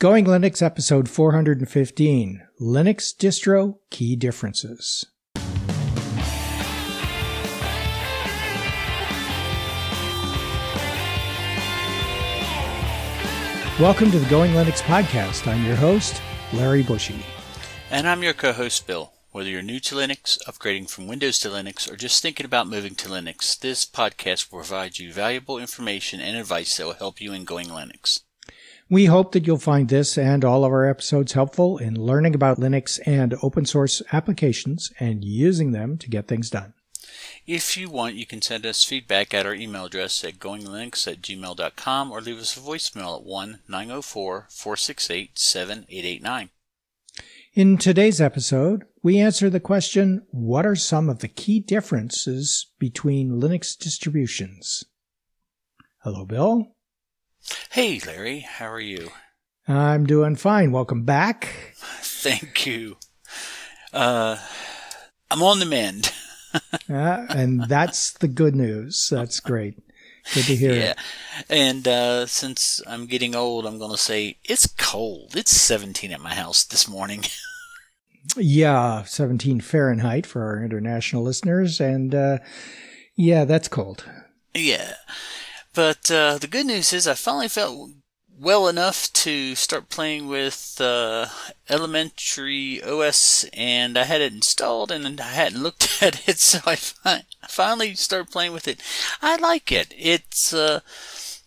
Going Linux episode 415 Linux distro key differences. Welcome to the Going Linux podcast. I'm your host, Larry Bushey. And I'm your co host, Bill. Whether you're new to Linux, upgrading from Windows to Linux, or just thinking about moving to Linux, this podcast will provide you valuable information and advice that will help you in going Linux. We hope that you'll find this and all of our episodes helpful in learning about Linux and open source applications and using them to get things done. If you want, you can send us feedback at our email address at goinglinux at gmail.com or leave us a voicemail at 1 904 468 7889. In today's episode, we answer the question What are some of the key differences between Linux distributions? Hello, Bill. Hey, Larry. How are you? I'm doing fine. Welcome back. Thank you. Uh, I'm on the mend. uh, and that's the good news. That's great. Good to hear. Yeah. And uh, since I'm getting old, I'm going to say it's cold. It's 17 at my house this morning. yeah, 17 Fahrenheit for our international listeners. And uh, yeah, that's cold. Yeah. But uh, the good news is I finally felt well enough to start playing with uh, Elementary OS, and I had it installed, and I hadn't looked at it, so I fi- finally started playing with it. I like it. It's uh,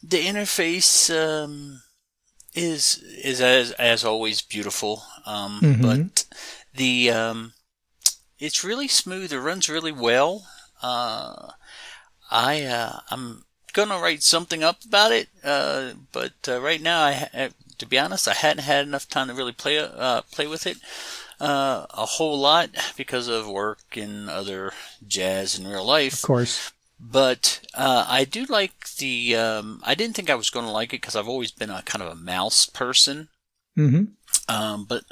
the interface um, is is as as always beautiful, um, mm-hmm. but the um, it's really smooth. It runs really well. Uh, I uh, I'm gonna write something up about it, uh, but uh, right now, I to be honest, I hadn't had enough time to really play uh, play with it uh, a whole lot because of work and other jazz in real life. Of course. But uh, I do like the. Um, I didn't think I was going to like it because I've always been a kind of a mouse person. Mm-hmm. Um, but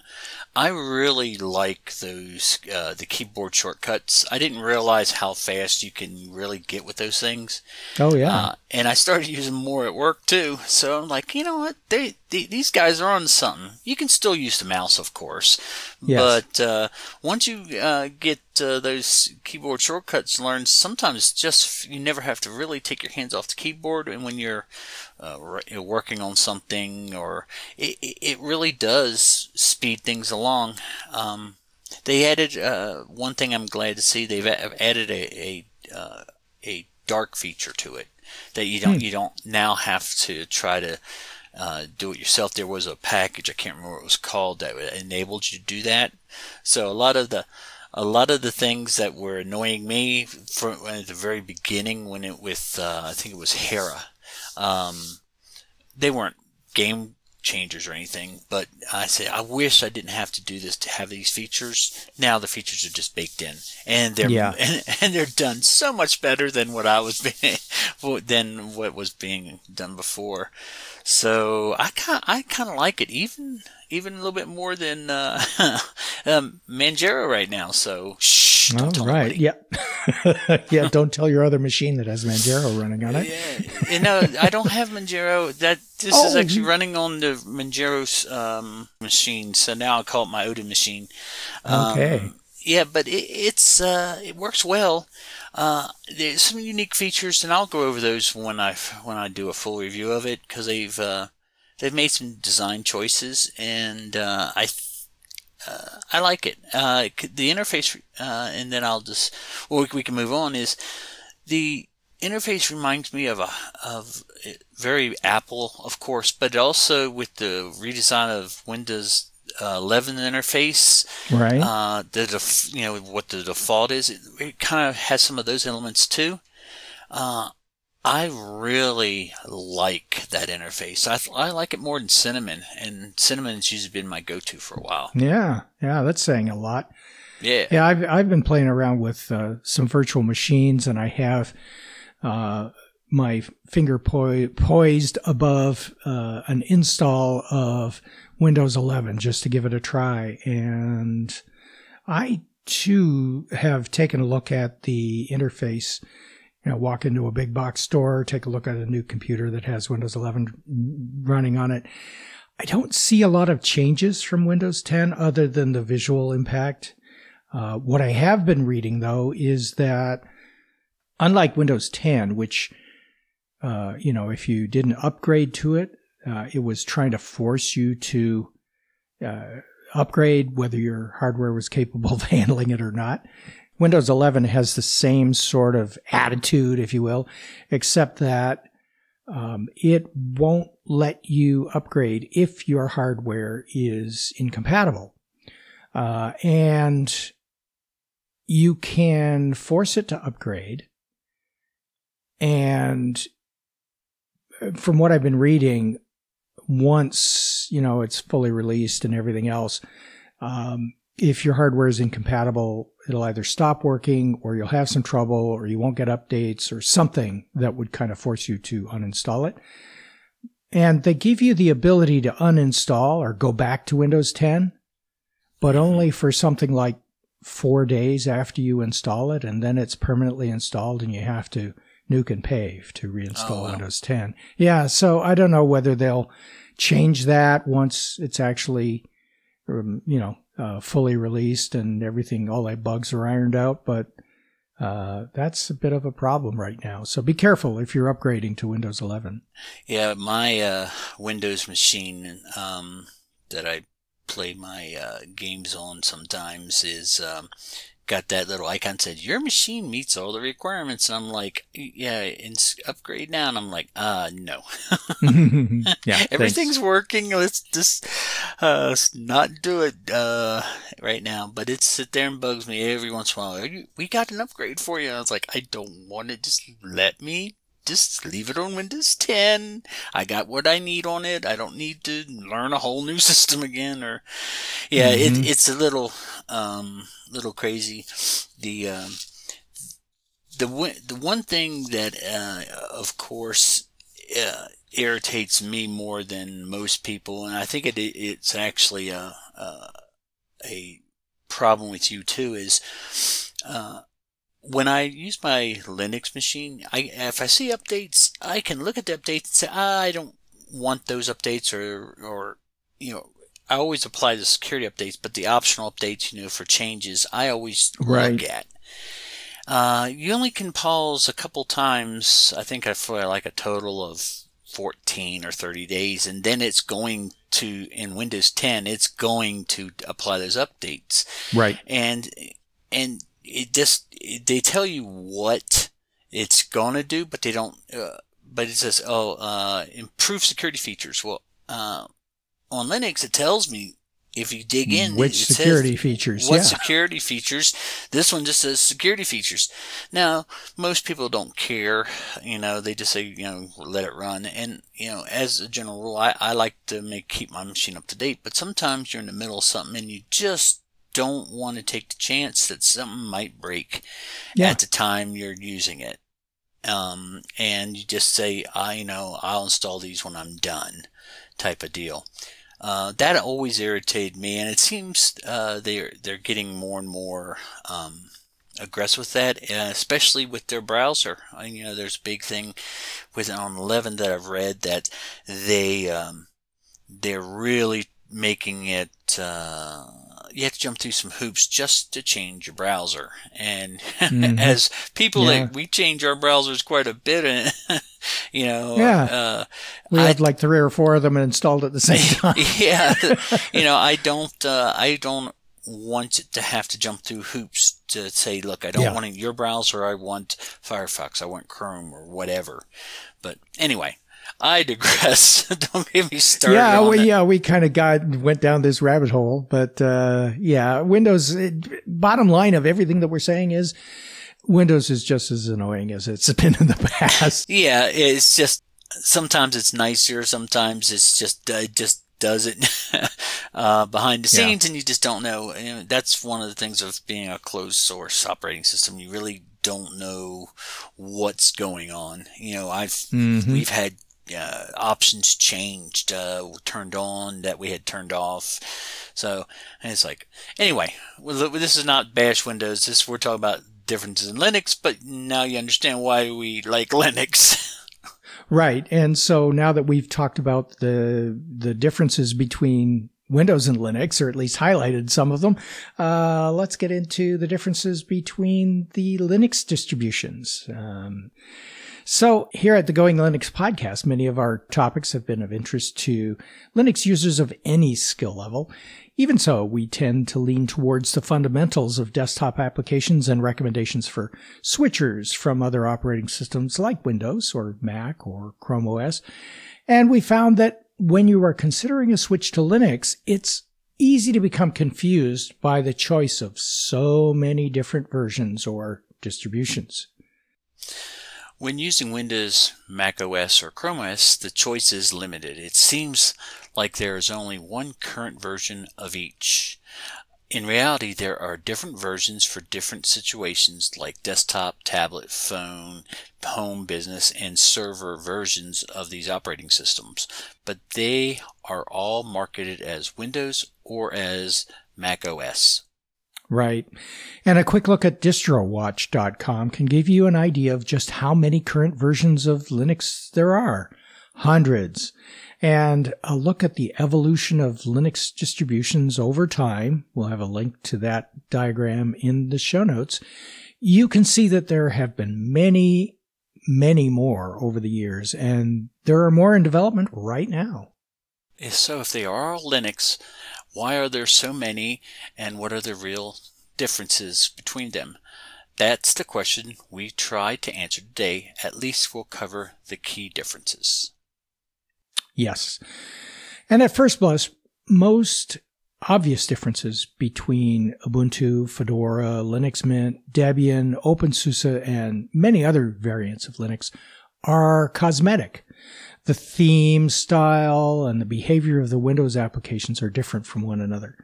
I really like those uh, the keyboard shortcuts. I didn't realize how fast you can really get with those things. Oh yeah, uh, and I started using more at work too. So I'm like, you know what? They, they these guys are on something. You can still use the mouse, of course, yes. but uh, once you uh, get uh, those keyboard shortcuts learned, sometimes just you never have to really take your hands off the keyboard. And when you're uh, working on something, or it, it really does speed things along. Um, they added uh, one thing I'm glad to see. They've added a a, uh, a dark feature to it that you don't hmm. you don't now have to try to uh, do it yourself. There was a package I can't remember what it was called that enabled you to do that. So a lot of the a lot of the things that were annoying me from at the very beginning when it with uh, I think it was Hera um, they weren't game changers or anything, but I say I wish I didn't have to do this to have these features. Now the features are just baked in, and they're yeah. and, and they're done so much better than what I was being, than what was being done before. So I kind I kind of like it, even even a little bit more than uh, um, Manjaro right now. So shh, don't All right, yeah, yeah. Don't tell your other machine that has Manjaro running on it. Yeah, you know I don't have Manjaro. That this oh. is actually running on the Manjaro um, machine. So now I call it my Odin machine. Um, okay. Yeah, but it, it's uh, it works well. Uh, there's some unique features, and I'll go over those when I when I do a full review of it because they've uh, they've made some design choices, and uh, I uh, I like it. Uh, the interface, uh, and then I'll just well we can move on. Is the interface reminds me of a of very Apple, of course, but also with the redesign of Windows uh, 11 interface. Right. Uh, the def- you know what the default is. It, it kind of has some of those elements too. I really like that interface. I, I like it more than Cinnamon, and Cinnamon's usually been my go-to for a while. Yeah, yeah, that's saying a lot. Yeah, yeah. I've I've been playing around with uh, some virtual machines, and I have uh, my finger po- poised above uh, an install of Windows 11 just to give it a try. And I too have taken a look at the interface. You know, walk into a big box store, take a look at a new computer that has Windows 11 running on it. I don't see a lot of changes from Windows 10 other than the visual impact. Uh, what I have been reading though is that unlike Windows 10, which, uh, you know, if you didn't upgrade to it, uh, it was trying to force you to uh, upgrade whether your hardware was capable of handling it or not. Windows 11 has the same sort of attitude, if you will, except that um, it won't let you upgrade if your hardware is incompatible. Uh, and you can force it to upgrade. And uh, from what I've been reading, once, you know, it's fully released and everything else, um, if your hardware is incompatible, it'll either stop working or you'll have some trouble or you won't get updates or something that would kind of force you to uninstall it. And they give you the ability to uninstall or go back to Windows 10, but mm-hmm. only for something like four days after you install it. And then it's permanently installed and you have to nuke and pave to reinstall oh, wow. Windows 10. Yeah. So I don't know whether they'll change that once it's actually, you know, uh, fully released and everything, all the bugs are ironed out. But uh, that's a bit of a problem right now. So be careful if you're upgrading to Windows 11. Yeah, my uh, Windows machine um, that I play my uh, games on sometimes is um, got that little icon said your machine meets all the requirements. And i'm like yeah and upgrade now. And i'm like uh no. Yeah everything's thanks. working. Let's just uh not do it uh right now. But it sit there and bugs me every once in a while. We got an upgrade for you. And i was like i don't want to just let me just leave it on Windows 10. I got what I need on it. I don't need to learn a whole new system again. Or, yeah, mm-hmm. it, it's a little, um, little crazy. The, um, the the one thing that, uh, of course, uh, irritates me more than most people, and I think it, it's actually a, a, a problem with you too, is uh, when I use my Linux machine, I if I see updates, I can look at the updates and say, ah, I don't want those updates, or or you know, I always apply the security updates, but the optional updates, you know, for changes, I always right. look at. Uh, you only can pause a couple times. I think I for like a total of 14 or 30 days, and then it's going to in Windows 10, it's going to apply those updates. Right. And and it just they tell you what it's gonna do, but they don't. Uh, but it says, "Oh, uh, improve security features." Well, uh, on Linux, it tells me if you dig in, which security features? What yeah. security features? This one just says security features. Now, most people don't care. You know, they just say, you know, let it run. And you know, as a general rule, I, I like to make keep my machine up to date. But sometimes you're in the middle of something and you just don't want to take the chance that something might break yeah. at the time you're using it. Um, and you just say, I know I'll install these when I'm done type of deal. Uh, that always irritated me, and it seems uh, they're they're getting more and more um, aggressive with that, especially with their browser. I, you know, there's a big thing with on 11 that I've read that they um, they're really making it uh, you have to jump through some hoops just to change your browser. And mm-hmm. as people yeah. that we change our browsers quite a bit, and you know, yeah, uh, we I, had like three or four of them installed at the same time. yeah, you know, I don't, uh, I don't want to have to jump through hoops to say, look, I don't yeah. want your browser. I want Firefox. I want Chrome or whatever. But anyway, I digress. Don't get me started. Yeah, we, yeah, we kind of got went down this rabbit hole, but uh, yeah, Windows. It, bottom line of everything that we're saying is, Windows is just as annoying as it's been in the past. yeah, it's just sometimes it's nicer, sometimes it's just uh, just does it uh, behind the scenes, yeah. and you just don't know. And that's one of the things of being a closed source operating system. You really don't know what's going on. You know, I've mm-hmm. we've had uh, options changed, uh, turned on that we had turned off. So it's like, anyway, this is not bash Windows. This we're talking about differences in Linux, but now you understand why we like Linux. Right. And so now that we've talked about the the differences between Windows and Linux, or at least highlighted some of them, uh, let's get into the differences between the Linux distributions. Um, so here at the Going Linux podcast, many of our topics have been of interest to Linux users of any skill level. Even so, we tend to lean towards the fundamentals of desktop applications and recommendations for switchers from other operating systems like Windows or Mac or Chrome OS. And we found that when you are considering a switch to Linux, it's easy to become confused by the choice of so many different versions or distributions. When using Windows, Mac OS, or Chrome OS, the choice is limited. It seems like there is only one current version of each. In reality, there are different versions for different situations like desktop, tablet, phone, home business, and server versions of these operating systems, but they are all marketed as Windows or as Mac OS. Right. And a quick look at distrowatch.com can give you an idea of just how many current versions of Linux there are. Hundreds. And a look at the evolution of Linux distributions over time. We'll have a link to that diagram in the show notes. You can see that there have been many, many more over the years, and there are more in development right now. So if they are all Linux, why are there so many, and what are the real differences between them? That's the question we try to answer today. At least we'll cover the key differences. Yes. And at first blush, most obvious differences between Ubuntu, Fedora, Linux Mint, Debian, OpenSUSE, and many other variants of Linux are cosmetic the theme style and the behavior of the Windows applications are different from one another.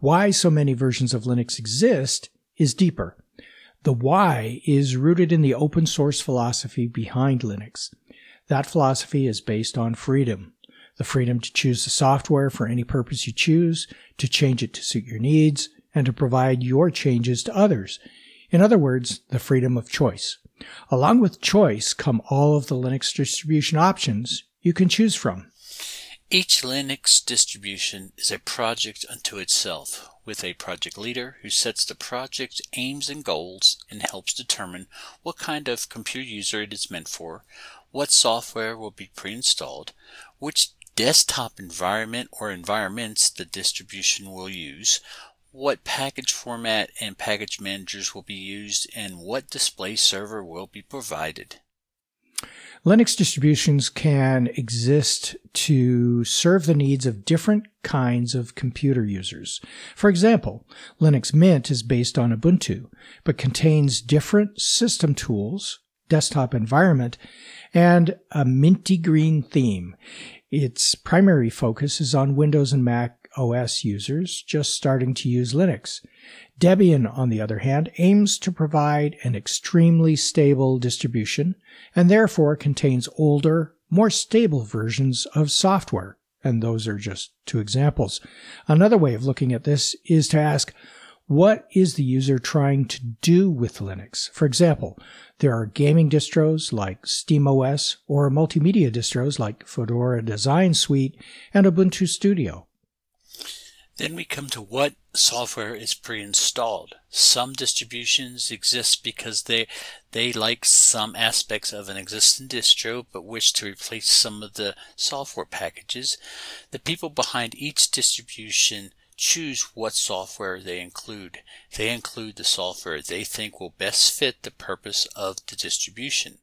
Why so many versions of Linux exist is deeper. The why is rooted in the open source philosophy behind Linux. That philosophy is based on freedom. The freedom to choose the software for any purpose you choose, to change it to suit your needs, and to provide your changes to others. In other words, the freedom of choice. Along with choice come all of the Linux distribution options you can choose from. Each Linux distribution is a project unto itself, with a project leader who sets the project's aims and goals and helps determine what kind of computer user it is meant for, what software will be pre-installed, which desktop environment or environments the distribution will use, what package format and package managers will be used, and what display server will be provided. Linux distributions can exist to serve the needs of different kinds of computer users. For example, Linux Mint is based on Ubuntu, but contains different system tools, desktop environment, and a minty green theme. Its primary focus is on Windows and Mac OS users just starting to use Linux. Debian, on the other hand, aims to provide an extremely stable distribution and therefore contains older, more stable versions of software. And those are just two examples. Another way of looking at this is to ask, what is the user trying to do with Linux? For example, there are gaming distros like SteamOS or multimedia distros like Fedora Design Suite and Ubuntu Studio. Then we come to what software is pre-installed. Some distributions exist because they they like some aspects of an existing distro but wish to replace some of the software packages. The people behind each distribution choose what software they include. They include the software they think will best fit the purpose of the distribution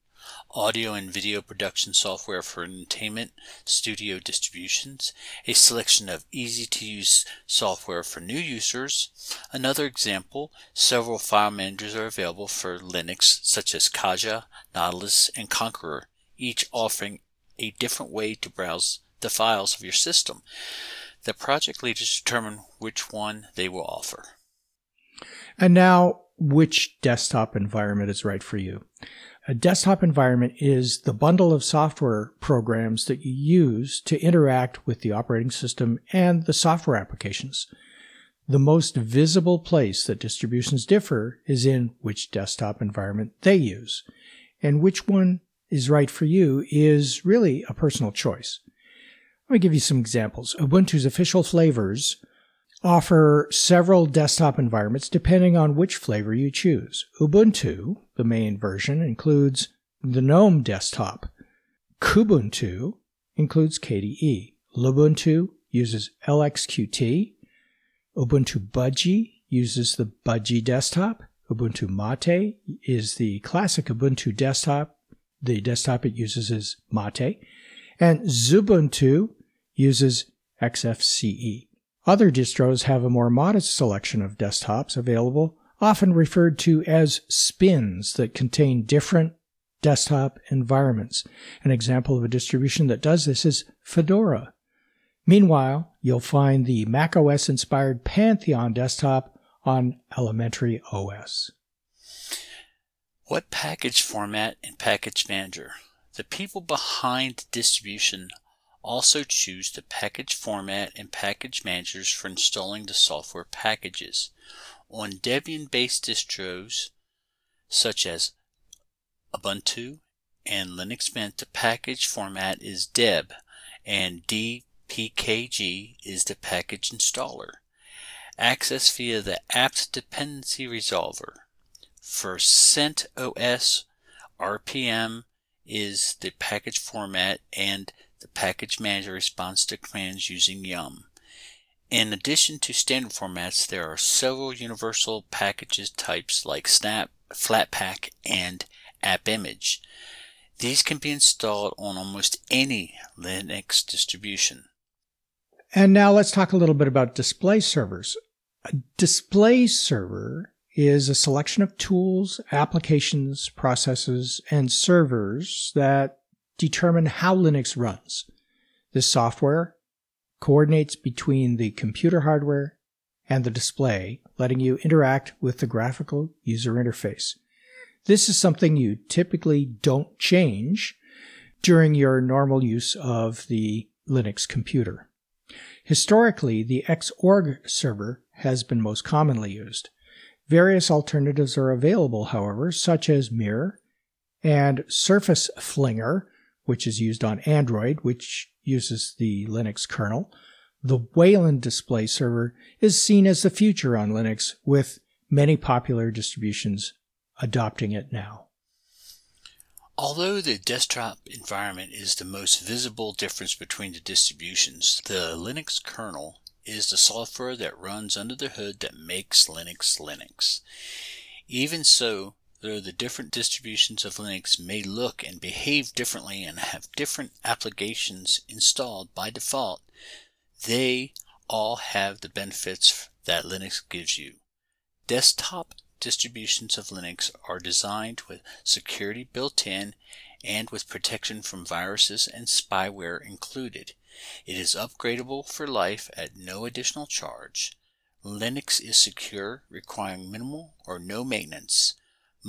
audio and video production software for entertainment studio distributions, a selection of easy to use software for new users. Another example, several file managers are available for Linux, such as Caja, Nautilus, and Konqueror, each offering a different way to browse the files of your system. The project leaders determine which one they will offer. And now, which desktop environment is right for you? A desktop environment is the bundle of software programs that you use to interact with the operating system and the software applications. The most visible place that distributions differ is in which desktop environment they use and which one is right for you is really a personal choice. Let me give you some examples. Ubuntu's official flavors offer several desktop environments depending on which flavor you choose. Ubuntu, the main version, includes the GNOME desktop. Kubuntu includes KDE. Lubuntu uses LXQT. Ubuntu Budgie uses the Budgie desktop. Ubuntu Mate is the classic Ubuntu desktop. The desktop it uses is Mate. And Xubuntu uses XFCE. Other distros have a more modest selection of desktops available, often referred to as spins that contain different desktop environments. An example of a distribution that does this is Fedora. Meanwhile, you'll find the macOS inspired Pantheon desktop on Elementary OS. What package format and package manager? The people behind distribution also choose the package format and package managers for installing the software packages. On Debian-based distros such as Ubuntu and Linux Mint, the package format is deb and dpkg is the package installer. Access via the apt dependency resolver. For CentOS, RPM is the package format and the package manager responds to commands using Yum. In addition to standard formats, there are several universal packages types like Snap, Flatpak, and AppImage. These can be installed on almost any Linux distribution. And now let's talk a little bit about display servers. A display server is a selection of tools, applications, processes, and servers that determine how Linux runs. This software coordinates between the computer hardware and the display, letting you interact with the graphical user interface. This is something you typically don't change during your normal use of the Linux computer. Historically, the Xorg server has been most commonly used. Various alternatives are available, however, such as Mir and Surface Flinger, which is used on Android, which uses the Linux kernel. The Wayland display server is seen as the future on Linux, with many popular distributions adopting it now. Although the desktop environment is the most visible difference between the distributions, the Linux kernel is the software that runs under the hood that makes Linux Linux. Even so, though the different distributions of Linux may look and behave differently and have different applications installed by default, they all have the benefits that Linux gives you. Desktop distributions of Linux are designed with security built in and with protection from viruses and spyware included. It is upgradable for life at no additional charge. Linux is secure, requiring minimal or no maintenance.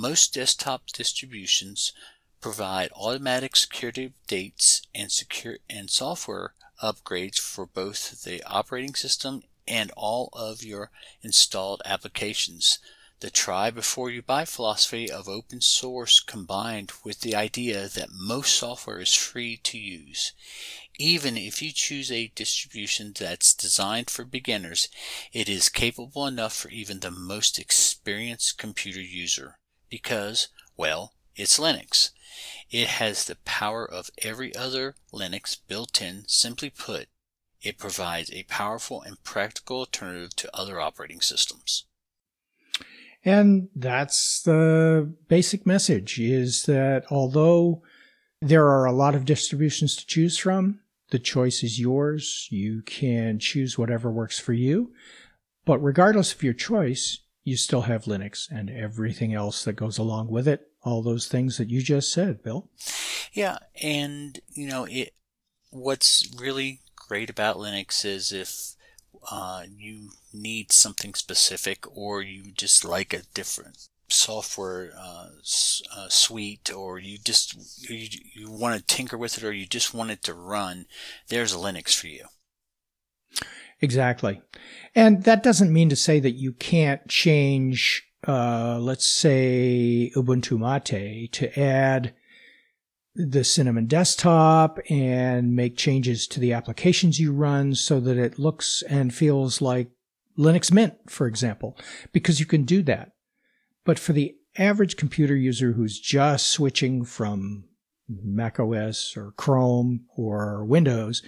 Most desktop distributions provide automatic security updates and secure and software upgrades for both the operating system and all of your installed applications. The try before you buy philosophy of open source combined with the idea that most software is free to use. Even if you choose a distribution that's designed for beginners, it is capable enough for even the most experienced computer user because, well, it's Linux. It has the power of every other Linux built in. Simply put, it provides a powerful and practical alternative to other operating systems. And that's the basic message is that although there are a lot of distributions to choose from, the choice is yours. You can choose whatever works for you. But regardless of your choice, you still have Linux and everything else that goes along with it. All those things that you just said, Bill. Yeah, and you know it. What's really great about Linux is if uh, you need something specific or you just like a different software uh, uh, suite or you just you, you want to tinker with it or you just want it to run, there's a Linux for you. Exactly. And that doesn't mean to say that you can't change, uh, let's say Ubuntu Mate to add the Cinnamon desktop and make changes to the applications you run so that it looks and feels like Linux Mint, for example, because you can do that. But for the average computer user who's just switching from Mac OS or Chrome or Windows,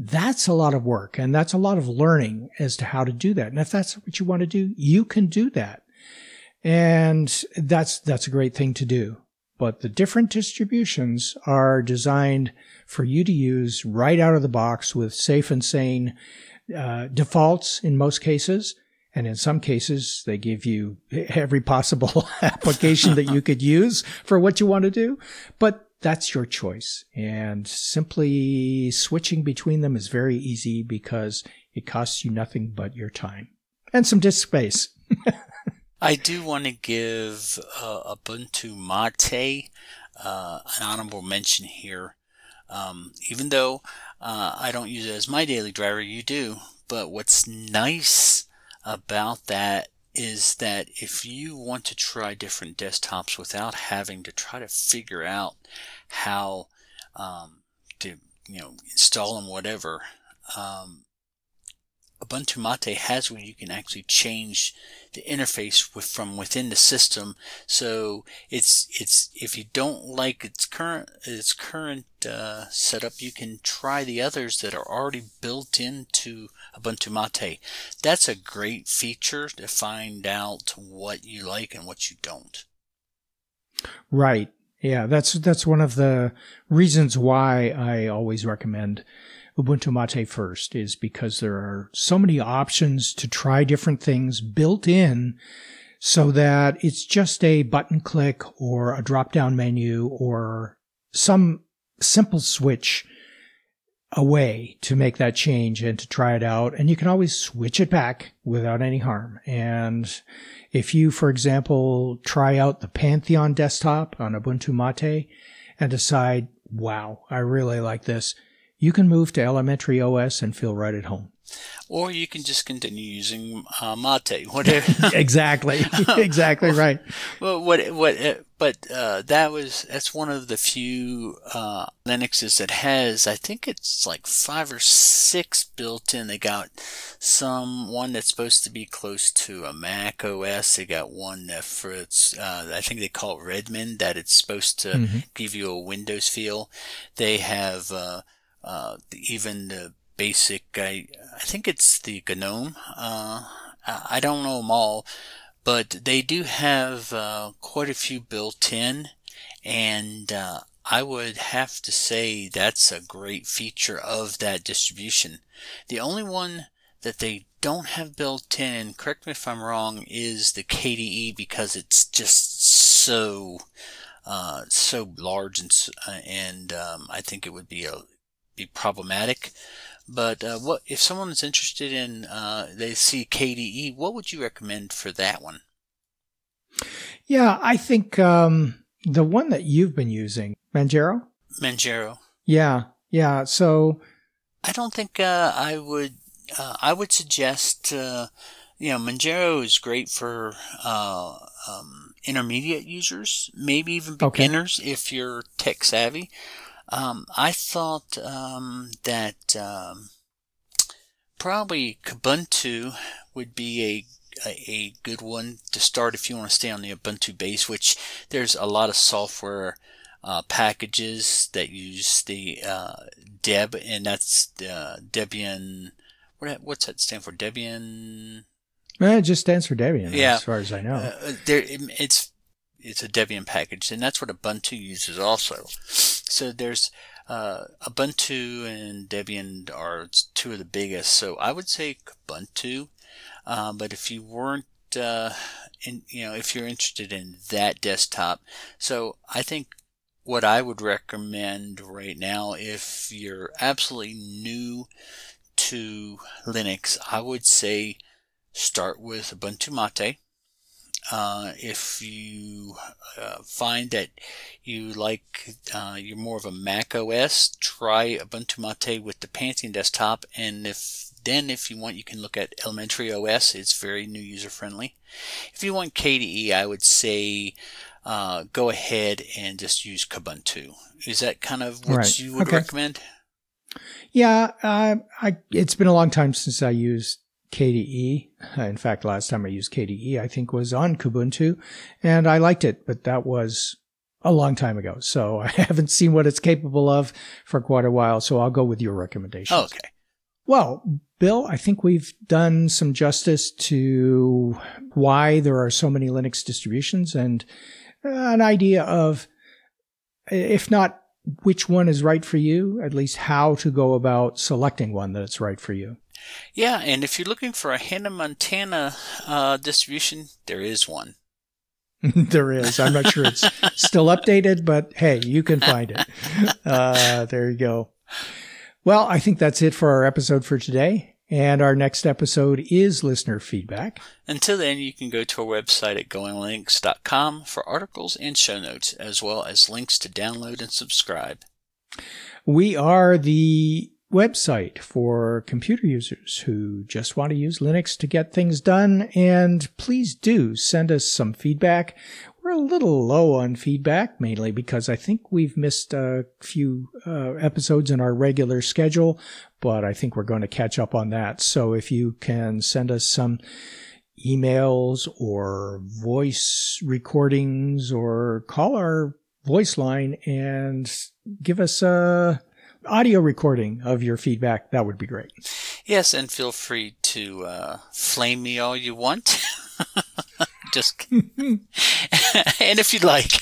that's a lot of work and that's a lot of learning as to how to do that. And if that's what you want to do, you can do that. And that's, that's a great thing to do. But the different distributions are designed for you to use right out of the box with safe and sane uh, defaults in most cases. And in some cases, they give you every possible application that you could use for what you want to do. But that's your choice. And simply switching between them is very easy because it costs you nothing but your time and some disk space. I do want to give uh, Ubuntu Mate uh, an honorable mention here. Um, even though uh, I don't use it as my daily driver, you do. But what's nice about that is that if you want to try different desktops without having to try to figure out how um, to you know install them whatever um, Ubuntu Mate has where you can actually change the interface with, from within the system. So it's it's if you don't like its current its current uh, setup, you can try the others that are already built into Ubuntu Mate. That's a great feature to find out what you like and what you don't. Right. Yeah, that's that's one of the reasons why I always recommend Ubuntu Mate first is because there are so many options to try different things built in so that it's just a button click or a drop down menu or some simple switch away to make that change and to try it out. And you can always switch it back without any harm. And if you, for example, try out the Pantheon desktop on Ubuntu Mate and decide, wow, I really like this, you can move to Elementary OS and feel right at home. Or you can just continue using uh, Mate, whatever. exactly, exactly right. well, what, what, uh, but uh, that was that's one of the few uh, Linuxes that has. I think it's like five or six built in. They got some one that's supposed to be close to a Mac OS. They got one that for its. Uh, I think they call it Redmond. That it's supposed to mm-hmm. give you a Windows feel. They have uh, even the basic, I, I think it's the GNOME. Uh, I don't know them all, but they do have uh, quite a few built in, and uh, I would have to say that's a great feature of that distribution. The only one that they don't have built in, correct me if I'm wrong, is the KDE because it's just so uh, so large and uh, and um, I think it would be a be problematic. But uh, what if someone is interested in uh, they see KDE? What would you recommend for that one? Yeah, I think um, the one that you've been using, Manjaro. Manjaro. Yeah, yeah. So I don't think uh, I would. Uh, I would suggest. Uh, you know, Manjaro is great for uh, um, intermediate users, maybe even beginners okay. if you're tech savvy. Um, I thought um, that um, probably Kubuntu would be a, a, a good one to start if you want to stay on the Ubuntu base. Which there's a lot of software uh, packages that use the uh, Deb, and that's uh, Debian. What, what's that stand for? Debian. It just stands for Debian, yeah. as far as I know. Uh, there, it's it's a Debian package, and that's what Ubuntu uses also. So there's uh, Ubuntu and Debian are two of the biggest. So I would say Ubuntu, uh, but if you weren't, uh, in, you know, if you're interested in that desktop, so I think what I would recommend right now, if you're absolutely new to Linux, I would say start with Ubuntu Mate. Uh, if you uh, find that you like, uh, you're more of a Mac OS, try Ubuntu Mate with the Pantheon desktop. And if Then, if you want, you can look at Elementary OS. It's very new user friendly. If you want KDE, I would say uh, go ahead and just use Kubuntu. Is that kind of what right. you would okay. recommend? Yeah, uh, I, it's been a long time since I used KDE. In fact, last time I used KDE, I think was on Kubuntu, and I liked it, but that was a long time ago. So I haven't seen what it's capable of for quite a while. So I'll go with your recommendations. okay. Well, Bill, I think we've done some justice to why there are so many Linux distributions and an idea of, if not which one is right for you, at least how to go about selecting one that's right for you. Yeah, and if you're looking for a Hannah Montana uh, distribution, there is one. there is. I'm not sure it's still updated, but hey, you can find it. Uh, there you go. Well, I think that's it for our episode for today. And our next episode is listener feedback. Until then, you can go to our website at goinglinux.com for articles and show notes, as well as links to download and subscribe. We are the website for computer users who just want to use Linux to get things done. And please do send us some feedback. We're a little low on feedback, mainly because I think we've missed a few uh, episodes in our regular schedule, but I think we're going to catch up on that. So if you can send us some emails or voice recordings or call our voice line and give us a audio recording of your feedback, that would be great. Yes, and feel free to uh, flame me all you want. Just and if you'd like,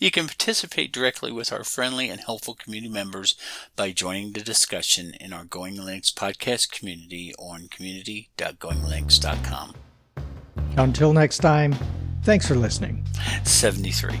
you can participate directly with our friendly and helpful community members by joining the discussion in our Going Linux podcast community on community.goinglinux.com. Until next time, thanks for listening. 73.